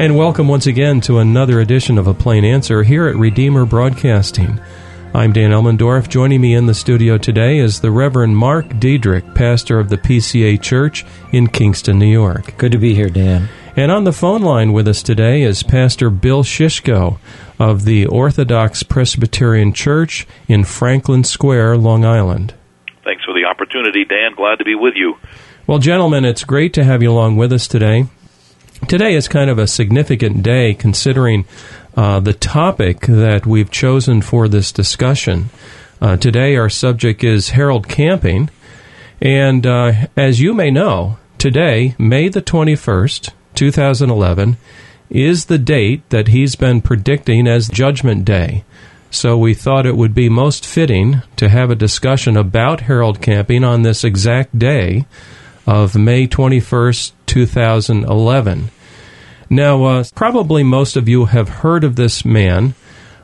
And welcome once again to another edition of A Plain Answer here at Redeemer Broadcasting. I'm Dan Elmendorf. Joining me in the studio today is the Reverend Mark Diedrich, pastor of the PCA Church in Kingston, New York. Good to be here, Dan. And on the phone line with us today is Pastor Bill Shishko of the Orthodox Presbyterian Church in Franklin Square, Long Island. Thanks for the opportunity, Dan. Glad to be with you. Well, gentlemen, it's great to have you along with us today. Today is kind of a significant day considering uh, the topic that we've chosen for this discussion. Uh, today, our subject is Harold Camping. And uh, as you may know, today, May the 21st, 2011, is the date that he's been predicting as Judgment Day. So we thought it would be most fitting to have a discussion about Harold Camping on this exact day of May 21st, 2011. Now, uh, probably most of you have heard of this man.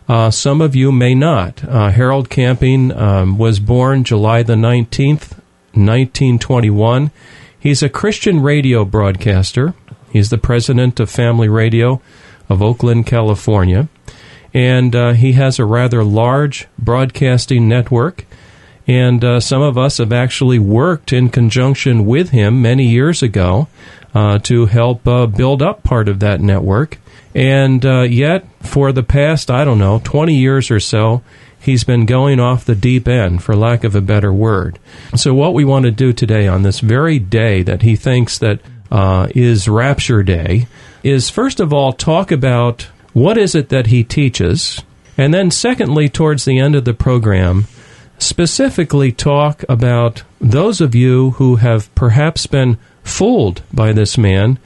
Uh, some of you may not. Uh, Harold Camping um, was born July the 19th, 1921. He's a Christian radio broadcaster. He's the president of Family Radio of Oakland, California. And uh, he has a rather large broadcasting network. And uh, some of us have actually worked in conjunction with him many years ago uh, to help uh, build up part of that network. And uh, yet, for the past, I don't know, 20 years or so, he's been going off the deep end, for lack of a better word. So, what we want to do today on this very day that he thinks that uh, is Rapture Day is first of all talk about what is it that he teaches, and then secondly, towards the end of the program, specifically talk about those of you who have perhaps been fooled by this man.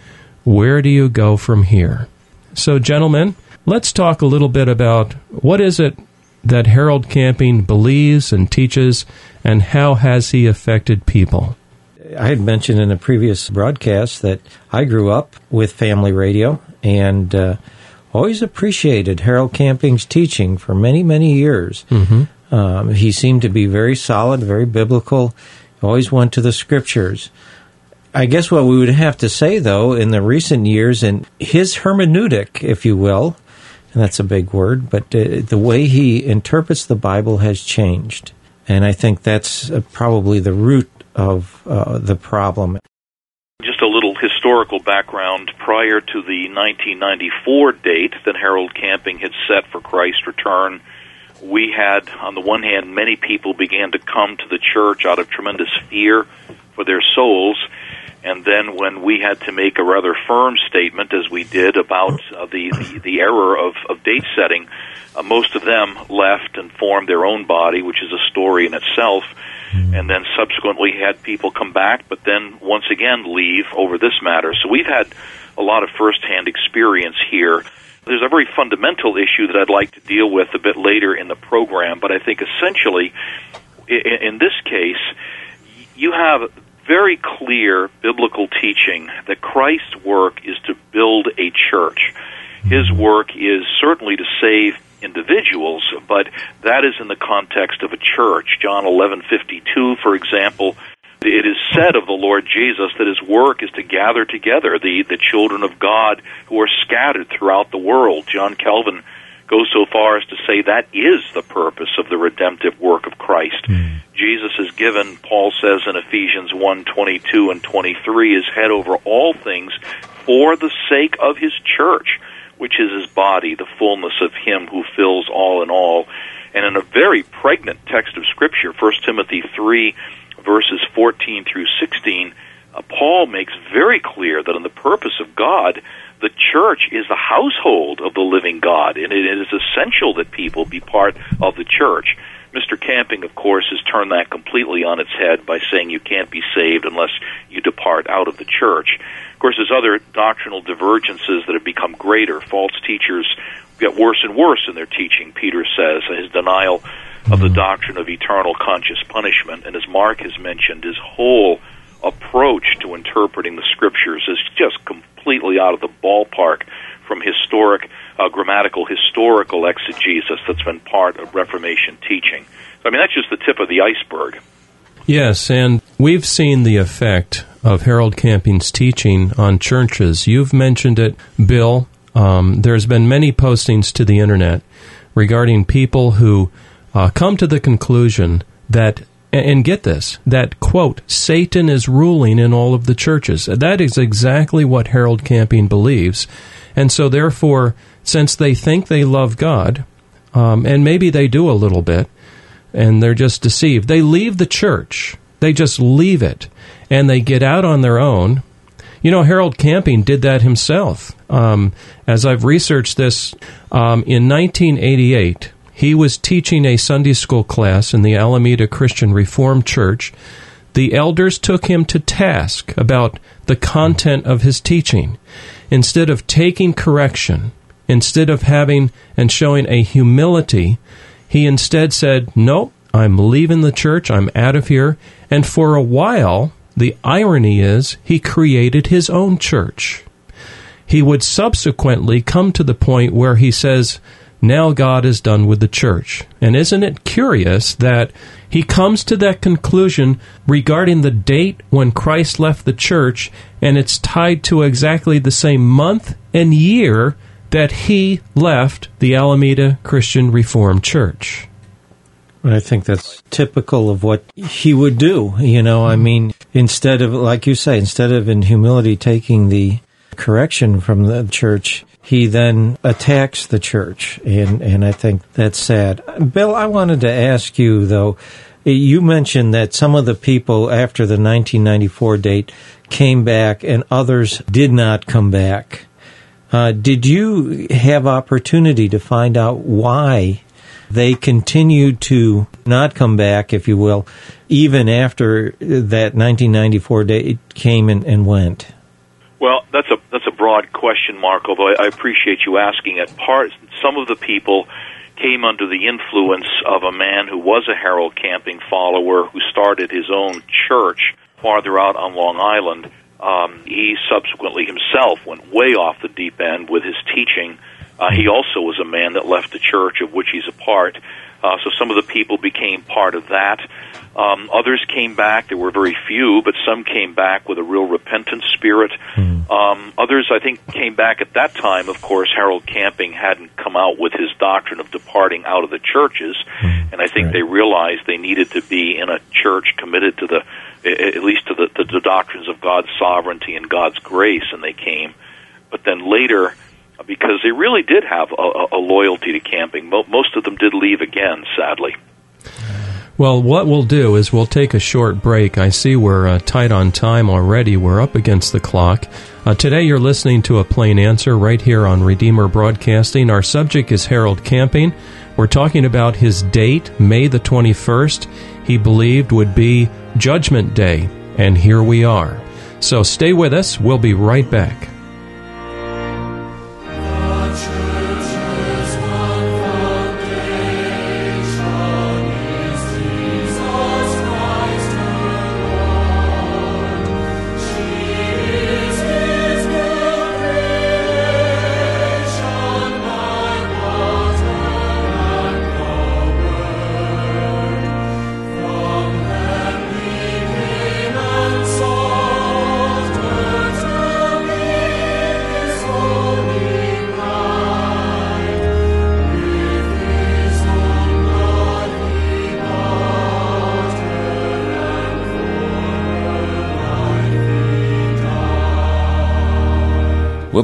Where do you go from here? So, gentlemen, let's talk a little bit about what is it that Harold Camping believes and teaches, and how has he affected people? I had mentioned in a previous broadcast that I grew up with family radio and uh, always appreciated Harold Camping's teaching for many, many years. Mm-hmm. Um, he seemed to be very solid, very biblical, always went to the scriptures. I guess what we would have to say, though, in the recent years, and his hermeneutic, if you will, and that's a big word, but uh, the way he interprets the Bible has changed. And I think that's uh, probably the root of uh, the problem. Just a little historical background. Prior to the 1994 date that Harold Camping had set for Christ's return, we had, on the one hand, many people began to come to the church out of tremendous fear for their souls. And then, when we had to make a rather firm statement, as we did, about uh, the, the, the error of, of date setting, uh, most of them left and formed their own body, which is a story in itself mm-hmm. and then subsequently had people come back, but then once again leave over this matter. So we've had a lot of firsthand experience here. There's a very fundamental issue that I'd like to deal with a bit later in the program, but I think essentially, in this case, you have very clear biblical teaching that Christ's work is to build a church. His mm-hmm. work is certainly to save individuals, but that is in the context of a church. John 11:52, for example, it is said of the Lord Jesus that his work is to gather together the the children of God who are scattered throughout the world. John Calvin goes so far as to say that is the purpose of the redemptive work of Christ. Mm. Jesus is given, Paul says in Ephesians 1 22 and 23, is head over all things for the sake of his church which is his body, the fullness of him who fills all in all. And in a very pregnant text of Scripture, 1 Timothy 3, verses 14 through 16, uh, Paul makes very clear that in the purpose of God, the church is the household of the living God, and it is essential that people be part of the church. Mr. Camping, of course, has turned that completely on its head by saying you can't be saved unless you depart out of the church. Of course, there's other doctrinal divergences that have become greater. False teachers get worse and worse in their teaching, Peter says. His denial of the doctrine of eternal conscious punishment, and as Mark has mentioned, his whole approach to interpreting the scriptures is just completely out of the ballpark from historic uh, grammatical historical exegesis that's been part of Reformation teaching. So, I mean, that's just the tip of the iceberg. Yes, and we've seen the effect of Harold Camping's teaching on churches. You've mentioned it, Bill, um, there's been many postings to the internet regarding people who uh, come to the conclusion that and get this that quote satan is ruling in all of the churches. That is exactly what harold camping believes. And so therefore since they think they love god um, and maybe they do a little bit and they're just deceived they leave the church. They just leave it. And they get out on their own. You know harold camping did that himself. Um, as i've researched this um, in 1988 he was teaching a Sunday school class in the Alameda Christian Reformed Church. The elders took him to task about the content of his teaching. Instead of taking correction, instead of having and showing a humility, he instead said, Nope, I'm leaving the church, I'm out of here. And for a while, the irony is, he created his own church. He would subsequently come to the point where he says, now God is done with the church. And isn't it curious that he comes to that conclusion regarding the date when Christ left the church, and it's tied to exactly the same month and year that he left the Alameda Christian Reformed Church. I think that's typical of what he would do. You know, I mean, instead of, like you say, instead of in humility taking the correction from the church, he then attacks the church, and and I think that's sad. Bill, I wanted to ask you though. You mentioned that some of the people after the 1994 date came back, and others did not come back. Uh, did you have opportunity to find out why they continued to not come back, if you will, even after that 1994 date came and, and went? Well, that's a that's a broad question, Mark. Although I, appreciate you asking it. Part some of the people came under the influence of a man who was a Harold Camping follower who started his own church farther out on Long Island. Um, he subsequently himself went way off the deep end with his teaching. Uh, he also was a man that left the church of which he's a part. Uh, so some of the people became part of that. Um, others came back. There were very few, but some came back with a real repentant spirit. Um, others, I think, came back at that time. Of course, Harold Camping hadn't come out with his doctrine of departing out of the churches, mm. and I think right. they realized they needed to be in a church committed to the, at least to the, to the doctrines of God's sovereignty and God's grace, and they came. But then later, because they really did have a, a loyalty to camping, most of them did leave again, sadly. Well, what we'll do is we'll take a short break. I see we're uh, tight on time already. We're up against the clock. Uh, today you're listening to A Plain Answer right here on Redeemer Broadcasting. Our subject is Harold Camping. We're talking about his date, May the 21st, he believed would be Judgment Day. And here we are. So stay with us. We'll be right back.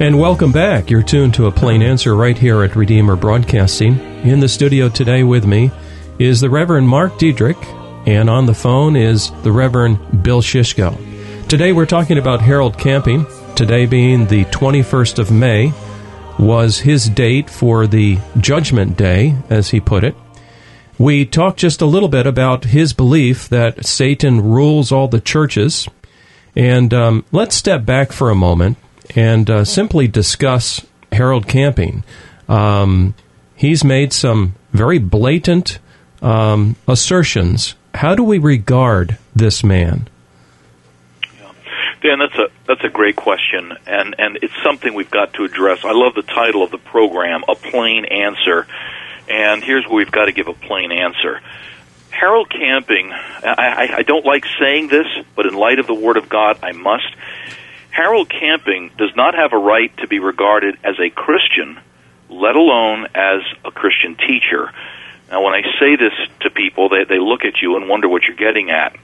And welcome back. You're tuned to a plain answer right here at Redeemer Broadcasting. In the studio today with me is the Reverend Mark Diedrich, and on the phone is the Reverend Bill Shishko. Today we're talking about Harold Camping. Today being the 21st of May was his date for the Judgment Day, as he put it. We talked just a little bit about his belief that Satan rules all the churches. And um, let's step back for a moment and uh, simply discuss Harold Camping. Um, he's made some very blatant um, assertions. How do we regard this man? Dan, that's a that's a great question, and and it's something we've got to address. I love the title of the program, "A Plain Answer," and here's where we've got to give a plain answer. Harold Camping, I, I, I don't like saying this, but in light of the Word of God, I must. Harold Camping does not have a right to be regarded as a Christian, let alone as a Christian teacher. Now, when I say this to people, they, they look at you and wonder what you're getting at.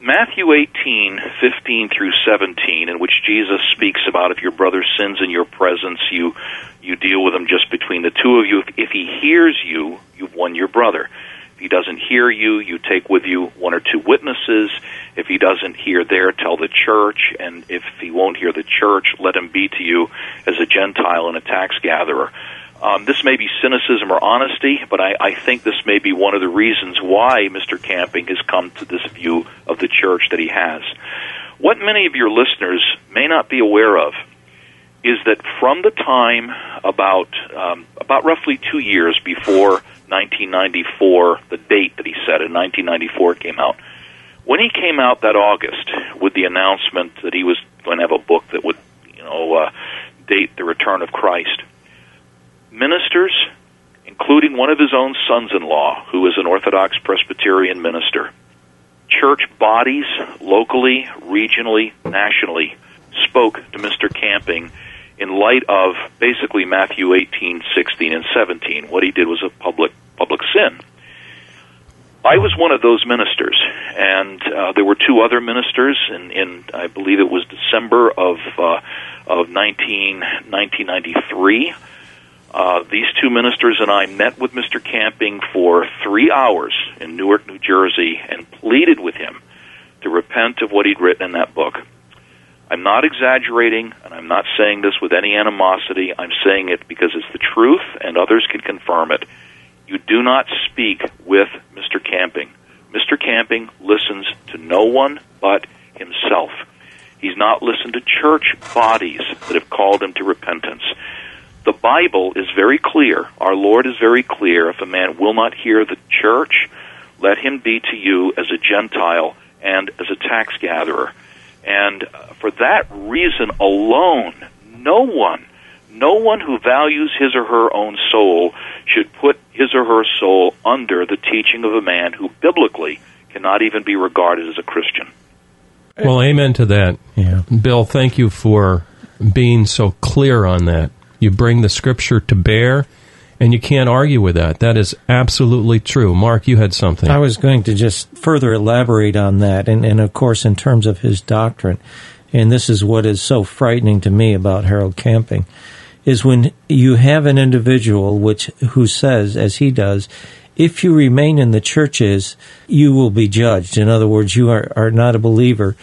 Matthew 18, 15 through 17, in which Jesus speaks about if your brother sins in your presence, you, you deal with him just between the two of you. If, if he hears you, you've won your brother. If he doesn't hear you, you take with you one or two witnesses. If he doesn't hear there, tell the church. And if he won't hear the church, let him be to you as a Gentile and a tax gatherer. Um, this may be cynicism or honesty, but I, I think this may be one of the reasons why Mr. Camping has come to this view of the church that he has. What many of your listeners may not be aware of is that from the time about um, about roughly two years before 1994, the date that he said in 1994 came out. When he came out that August with the announcement that he was going to have a book that would, you know, uh, date the return of Christ, ministers, including one of his own sons-in-law, who is an Orthodox Presbyterian minister, church bodies, locally, regionally, nationally, spoke to Mr. Camping in light of basically Matthew 18, 16, and 17. What he did was a public public sin. I was one of those ministers, and uh, there were two other ministers in, in I believe it was December of uh, of 19, 1993. Uh, these two ministers and I met with Mr. Camping for three hours in Newark, New Jersey, and pleaded with him to repent of what he'd written in that book. I'm not exaggerating, and I'm not saying this with any animosity. I'm saying it because it's the truth, and others can confirm it. You do not speak with Mr. Camping. Mr. Camping listens to no one but himself. He's not listened to church bodies that have called him to repentance. The Bible is very clear. Our Lord is very clear. If a man will not hear the church, let him be to you as a Gentile and as a tax gatherer. And uh, for that reason alone, no one, no one who values his or her own soul should put his or her soul under the teaching of a man who biblically cannot even be regarded as a Christian. Well, amen to that. Yeah. Bill, thank you for being so clear on that. You bring the scripture to bear, and you can't argue with that. That is absolutely true. Mark, you had something. I was going to just further elaborate on that, and, and of course, in terms of his doctrine, and this is what is so frightening to me about Harold Camping, is when you have an individual which who says, as he does, if you remain in the churches, you will be judged. In other words, you are, are not a believer.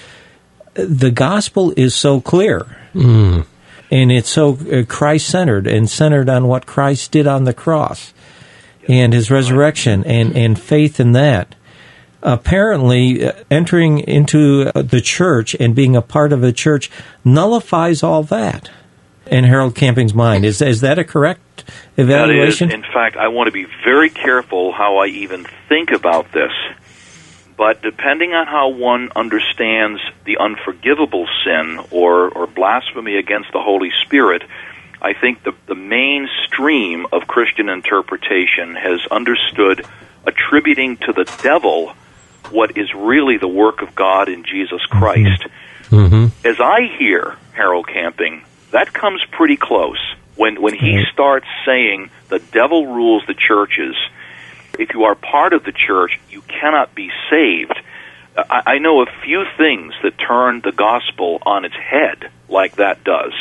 The gospel is so clear. Mm. And it's so uh, Christ centered and centered on what Christ did on the cross and his resurrection and, and faith in that. Apparently, uh, entering into uh, the church and being a part of a church nullifies all that in Harold Camping's mind. Is, is that a correct evaluation? That is, in fact, I want to be very careful how I even think about this. But depending on how one understands the unforgivable sin or, or blasphemy against the Holy Spirit, I think the, the mainstream of Christian interpretation has understood attributing to the devil what is really the work of God in Jesus Christ. Mm-hmm. As I hear Harold Camping, that comes pretty close. When when he starts saying the devil rules the churches, if you are part of the church, you cannot be saved. I, I know a few things that turn the gospel on its head like that does.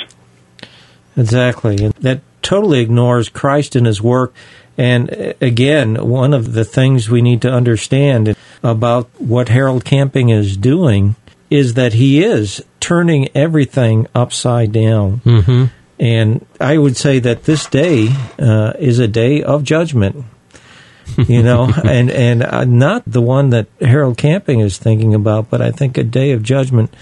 Exactly. And that totally ignores Christ and his work. And uh, again, one of the things we need to understand about what Harold Camping is doing is that he is turning everything upside down. Mm-hmm. And I would say that this day uh, is a day of judgment. You know, and and uh, not the one that Harold Camping is thinking about, but I think a day of judgment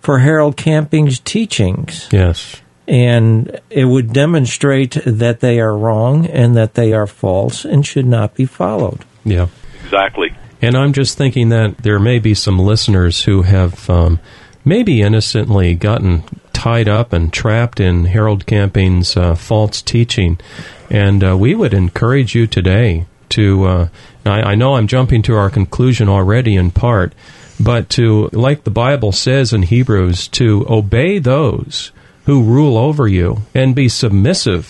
for Harold Camping's teachings. Yes. And it would demonstrate that they are wrong and that they are false and should not be followed. Yeah. Exactly. And I'm just thinking that there may be some listeners who have um, maybe innocently gotten tied up and trapped in Harold Camping's uh, false teaching. And uh, we would encourage you today to, uh, I, I know I'm jumping to our conclusion already in part, but to, like the Bible says in Hebrews, to obey those who rule over you and be submissive,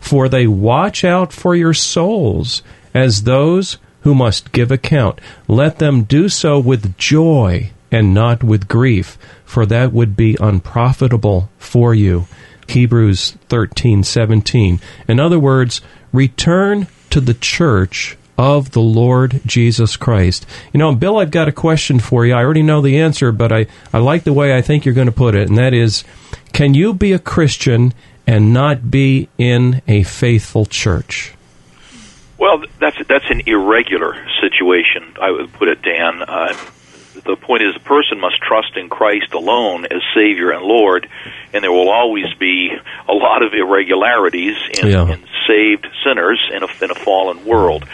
for they watch out for your souls as those who must give account. Let them do so with joy and not with grief, for that would be unprofitable for you. Hebrews 13:17. In other words, return to the church of the Lord Jesus Christ. You know, Bill, I've got a question for you. I already know the answer, but I, I like the way I think you're going to put it, and that is can you be a Christian and not be in a faithful church? Well, that's that's an irregular situation. I would put it, Dan. Uh, the point is, the person must trust in Christ alone as Savior and Lord, and there will always be a lot of irregularities in, Yeah. in saved sinners in a, in a fallen world.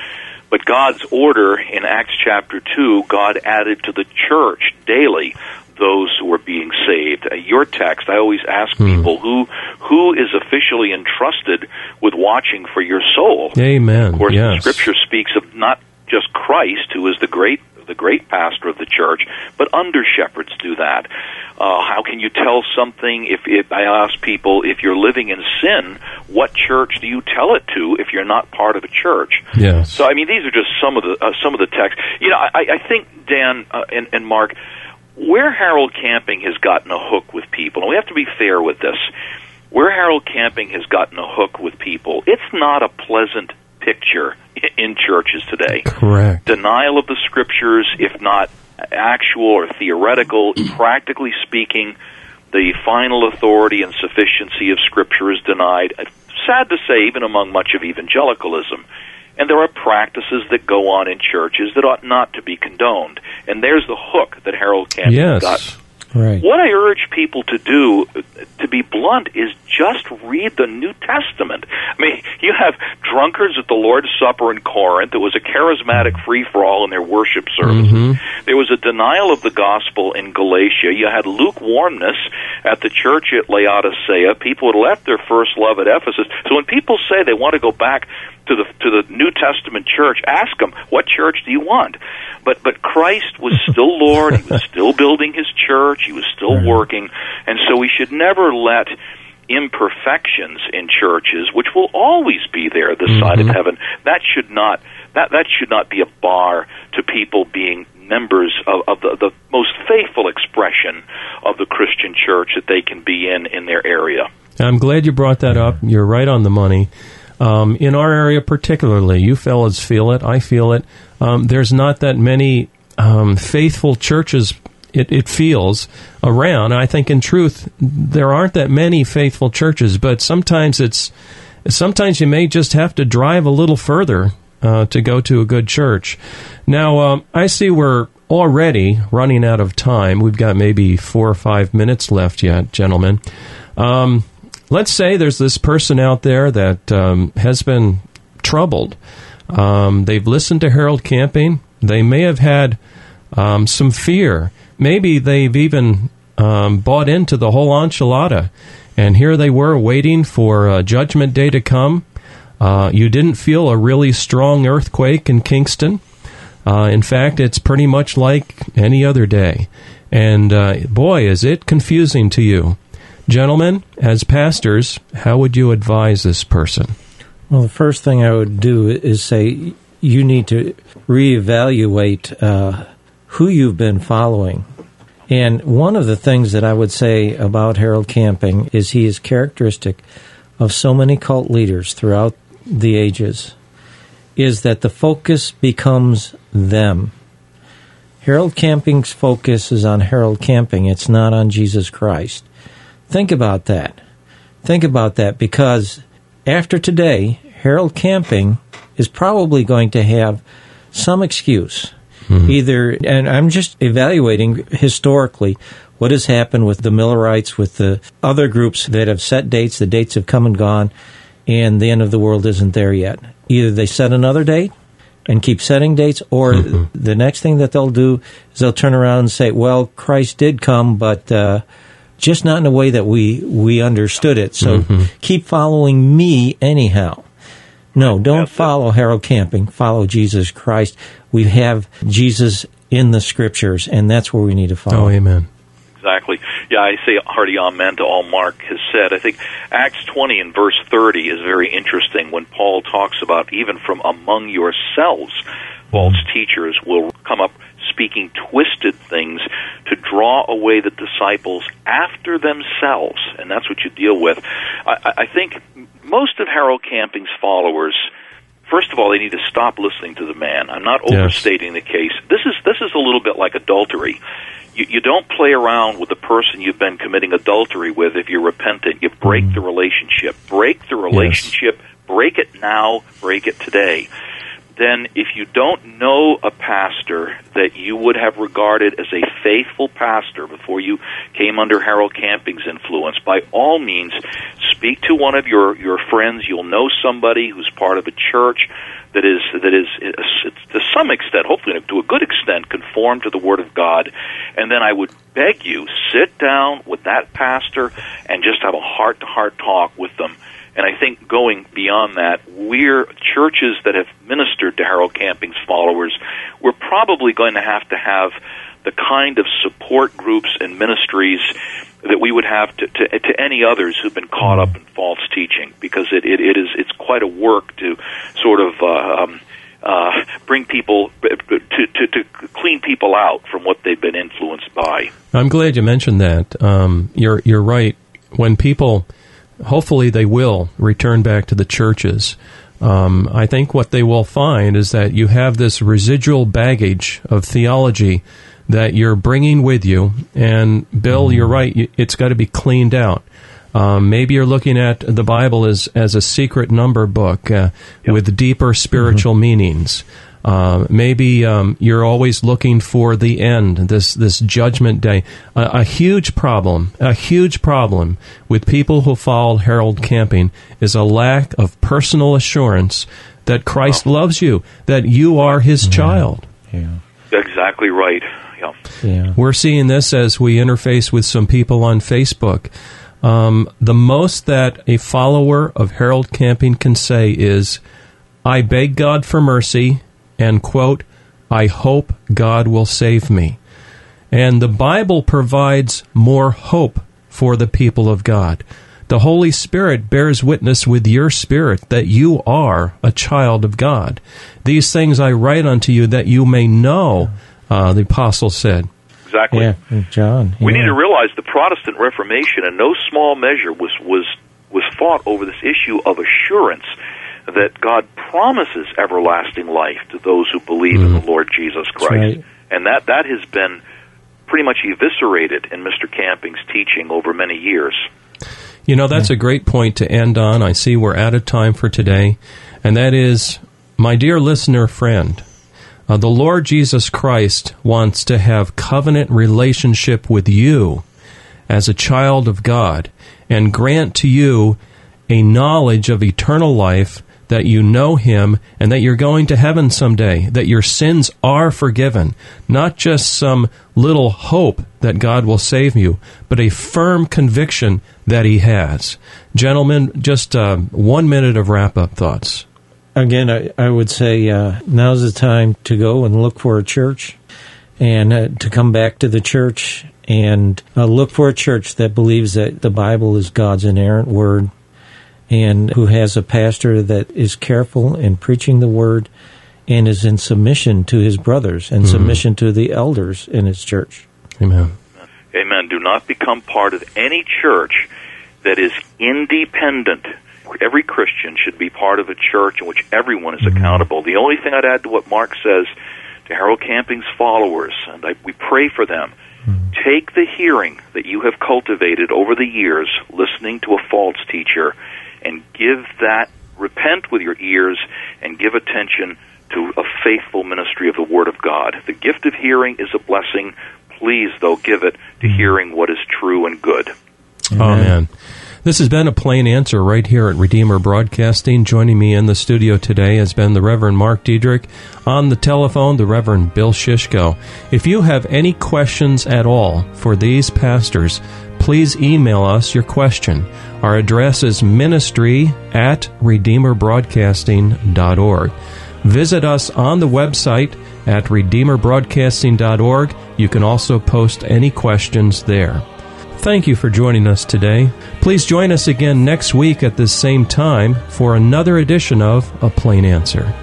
But God's order in Acts chapter 2, God added to the church daily those who were being saved. Uh, your text, I always ask people who who is officially entrusted with watching for your soul. Amen. Of course, yes. Scripture speaks of not just Christ, who is the great the great pastor of the church, but under shepherds do that. Uh, how can you tell something if, if I ask people if you're living in sin, what church do you tell it to if you're not part of a church? Yes. So I mean, these are just some of the uh, some of the texts. You know, I, I think Dan uh, and, and Mark, where Harold Camping has gotten a hook with people, and we have to be fair with this. Where Harold Camping has gotten a hook with people, it's not a pleasant picture in churches today. Correct. Denial of the scriptures, if not actual or theoretical, practically speaking, the final authority and sufficiency of Scripture is denied. Uh, sad to say, even among much of evangelicalism. And there are practices that go on in churches that ought not to be condoned. And there's the hook that Harold Camping Yes. got. Right. What I urge people to do, uh, to be blunt, is just read the New Testament. I mean, you have drunkards at the Lord's Supper in Corinth. It was a charismatic free for all in their worship services. Mm-hmm. There was a denial of the gospel in Galatia. You had lukewarmness at the church at Laodicea. People had left their first love at Ephesus. So when people say they want to go back to the to the New Testament church, ask them, "What church do you want?" But but Christ was still Lord. He was still building his church. He was still working, and so we should never let imperfections in churches, which will always be there this side of heaven, that should not that that should not be a bar to people being members of, of the, the most faithful expression of the Christian church that they can be in in their area. I'm glad you brought that up. You're right on the money. Um, in our area, particularly, you fellas feel it. I feel it. Um, there's not that many um, faithful churches. It, it feels around. I think, in truth, there aren't that many faithful churches. But sometimes it's sometimes you may just have to drive a little further uh, to go to a good church. Now, um, I see we're already running out of time. We've got maybe four or five minutes left yet, gentlemen. Um, let's say there's this person out there that um, has been troubled. Um, they've listened to Harold Camping. They may have had um, some fear. Maybe they've even um, bought into the whole enchilada. And here they were waiting for uh, Judgment Day to come. Uh, you didn't feel a really strong earthquake in Kingston. Uh, in fact, it's pretty much like any other day. And uh, boy, is it confusing to you. Gentlemen, as pastors, how would you advise this person? Well, the first thing I would do is say you need to reevaluate uh, who you've been following. And one of the things that I would say about Harold Camping is he is characteristic of so many cult leaders throughout the ages is that the focus becomes them. Harold Camping's focus is on Harold Camping, it's not on Jesus Christ. Think about that. Think about that because after today, Harold Camping is probably going to have some excuse. Mm-hmm. Either, and I'm just evaluating historically what has happened with the Millerites, with the other groups that have set dates, the dates have come and gone, and the end of the world isn't there yet. Either they set another date and keep setting dates, or mm-hmm. the next thing that they'll do is they'll turn around and say, well, Christ did come, but uh, just not in a way that we, we understood it. So mm-hmm. keep following me anyhow. No, don't follow Harold Camping. Follow Jesus Christ. We have Jesus in the scriptures, and that's where we need to follow. Oh, amen. Exactly. Yeah, I say hearty amen to all Mark has said. I think Acts 20 and verse 30 is very interesting when Paul talks about even from among yourselves, false mm-hmm. teachers will come up speaking twisted things to draw away the disciples after themselves, and that's what you deal with. I, I think most of Harold Camping's followers first of all, they need to stop listening to the man. I'm not overstating yes. the case. This is this is a little bit like adultery. You, you don't play around with the person you've been committing adultery with if you're repentant. You break mm. the relationship. Break the relationship. Yes. Break it now. Break it today then if you don't know a pastor that you would have regarded as a faithful pastor before you came under Harold Camping's influence, by all means, speak to one of your, your friends. You'll know somebody who's part of a church that is that is to some extent, hopefully to a good extent, conform to the Word of God. And then I would beg you, sit down with that pastor and just have a heart to heart talk with them and I think going beyond that, we're churches that have ministered to Harold Camping's followers. We're probably going to have to have the kind of support groups and ministries that we would have to, to, to any others who've been caught up in false teaching, because it, it, it is it's quite a work to sort of uh, um, uh, bring people to, to, to clean people out from what they've been influenced by. I'm glad you mentioned that. Um, you're you're right. When people hopefully they will return back to the churches. Um, I think what they will find is that you have this residual baggage of theology that you're bringing with you. And Bill, mm-hmm. you're right; it's got to be cleaned out. Um, maybe you're looking at the Bible as as a secret number book uh, yep. with deeper spiritual mm-hmm. meanings. Uh, maybe um, you're always looking for the end, this this judgment day. a, huge problem, a huge problem with people who follow Harold Camping is a lack of personal assurance that Christ oh. loves you, that you are His yeah. child. Yeah. Exactly right. Yeah. yeah. We're seeing this as we interface with some people on Facebook. Um, the most that a follower of Harold Camping can say is, I beg God for mercy and quote, I hope God will save me. And the Bible provides more hope for the people of God. The Holy Spirit bears witness with your spirit that you are a child of God. These things I write unto you that you may know, uh, the apostle said. Exactly. Yeah, John. Yeah. We need to realize the Protestant Reformation, in no small measure, was was was fought over this issue of assurance that God promises everlasting life to those who believe mm. in the mm. Lord Jesus Christ. Right. And that, that has been pretty much eviscerated in Mr. Camping's teaching over many years. You know, that's a great point to end on. I see we're out of time for today. And that is, my dear listener friend, uh, the Lord Jesus Christ wants to have covenant relationship with you as a child of God and grant to you a knowledge of eternal life that you know Him and that you're going to heaven someday, that your sins are forgiven, not just some little hope that God will save you, but a firm conviction that He has. Gentlemen, just uh, one minute of wrap up thoughts. Again, I, I would say uh, now's the time to go and look for a church and uh, to come back to the church and uh, look for a church that believes that the Bible is God's inerrant word and who has a pastor that is careful in preaching the word and is in submission to his brothers and mm-hmm. submission to the elders in his church. Amen. Amen. Do not become part of any church that is independent every Christian should be part of a church in which everyone is accountable. The only thing I'd add to what Mark says to Harold Camping's followers, and I, we pray for them, take the hearing that you have cultivated over the years listening to a false teacher and give that, repent with your ears and give attention to a faithful ministry of the Word of God. The gift of hearing is a blessing. Please, though, give it to mm. hearing what is true and good. Amen. This has been a plain answer right here at Redeemer Broadcasting. Joining me in the studio today has been the Reverend Mark Diedrich. On the telephone, the Reverend Bill Shishko. If you have any questions at all for these pastors, please email us your question. Our address is ministry at redeemerbroadcasting.org. Visit us on the website at redeemerbroadcasting.org. You can also post any questions there. Thank you for joining us today. Please join us again next week at this same time for another edition of A Plain Answer.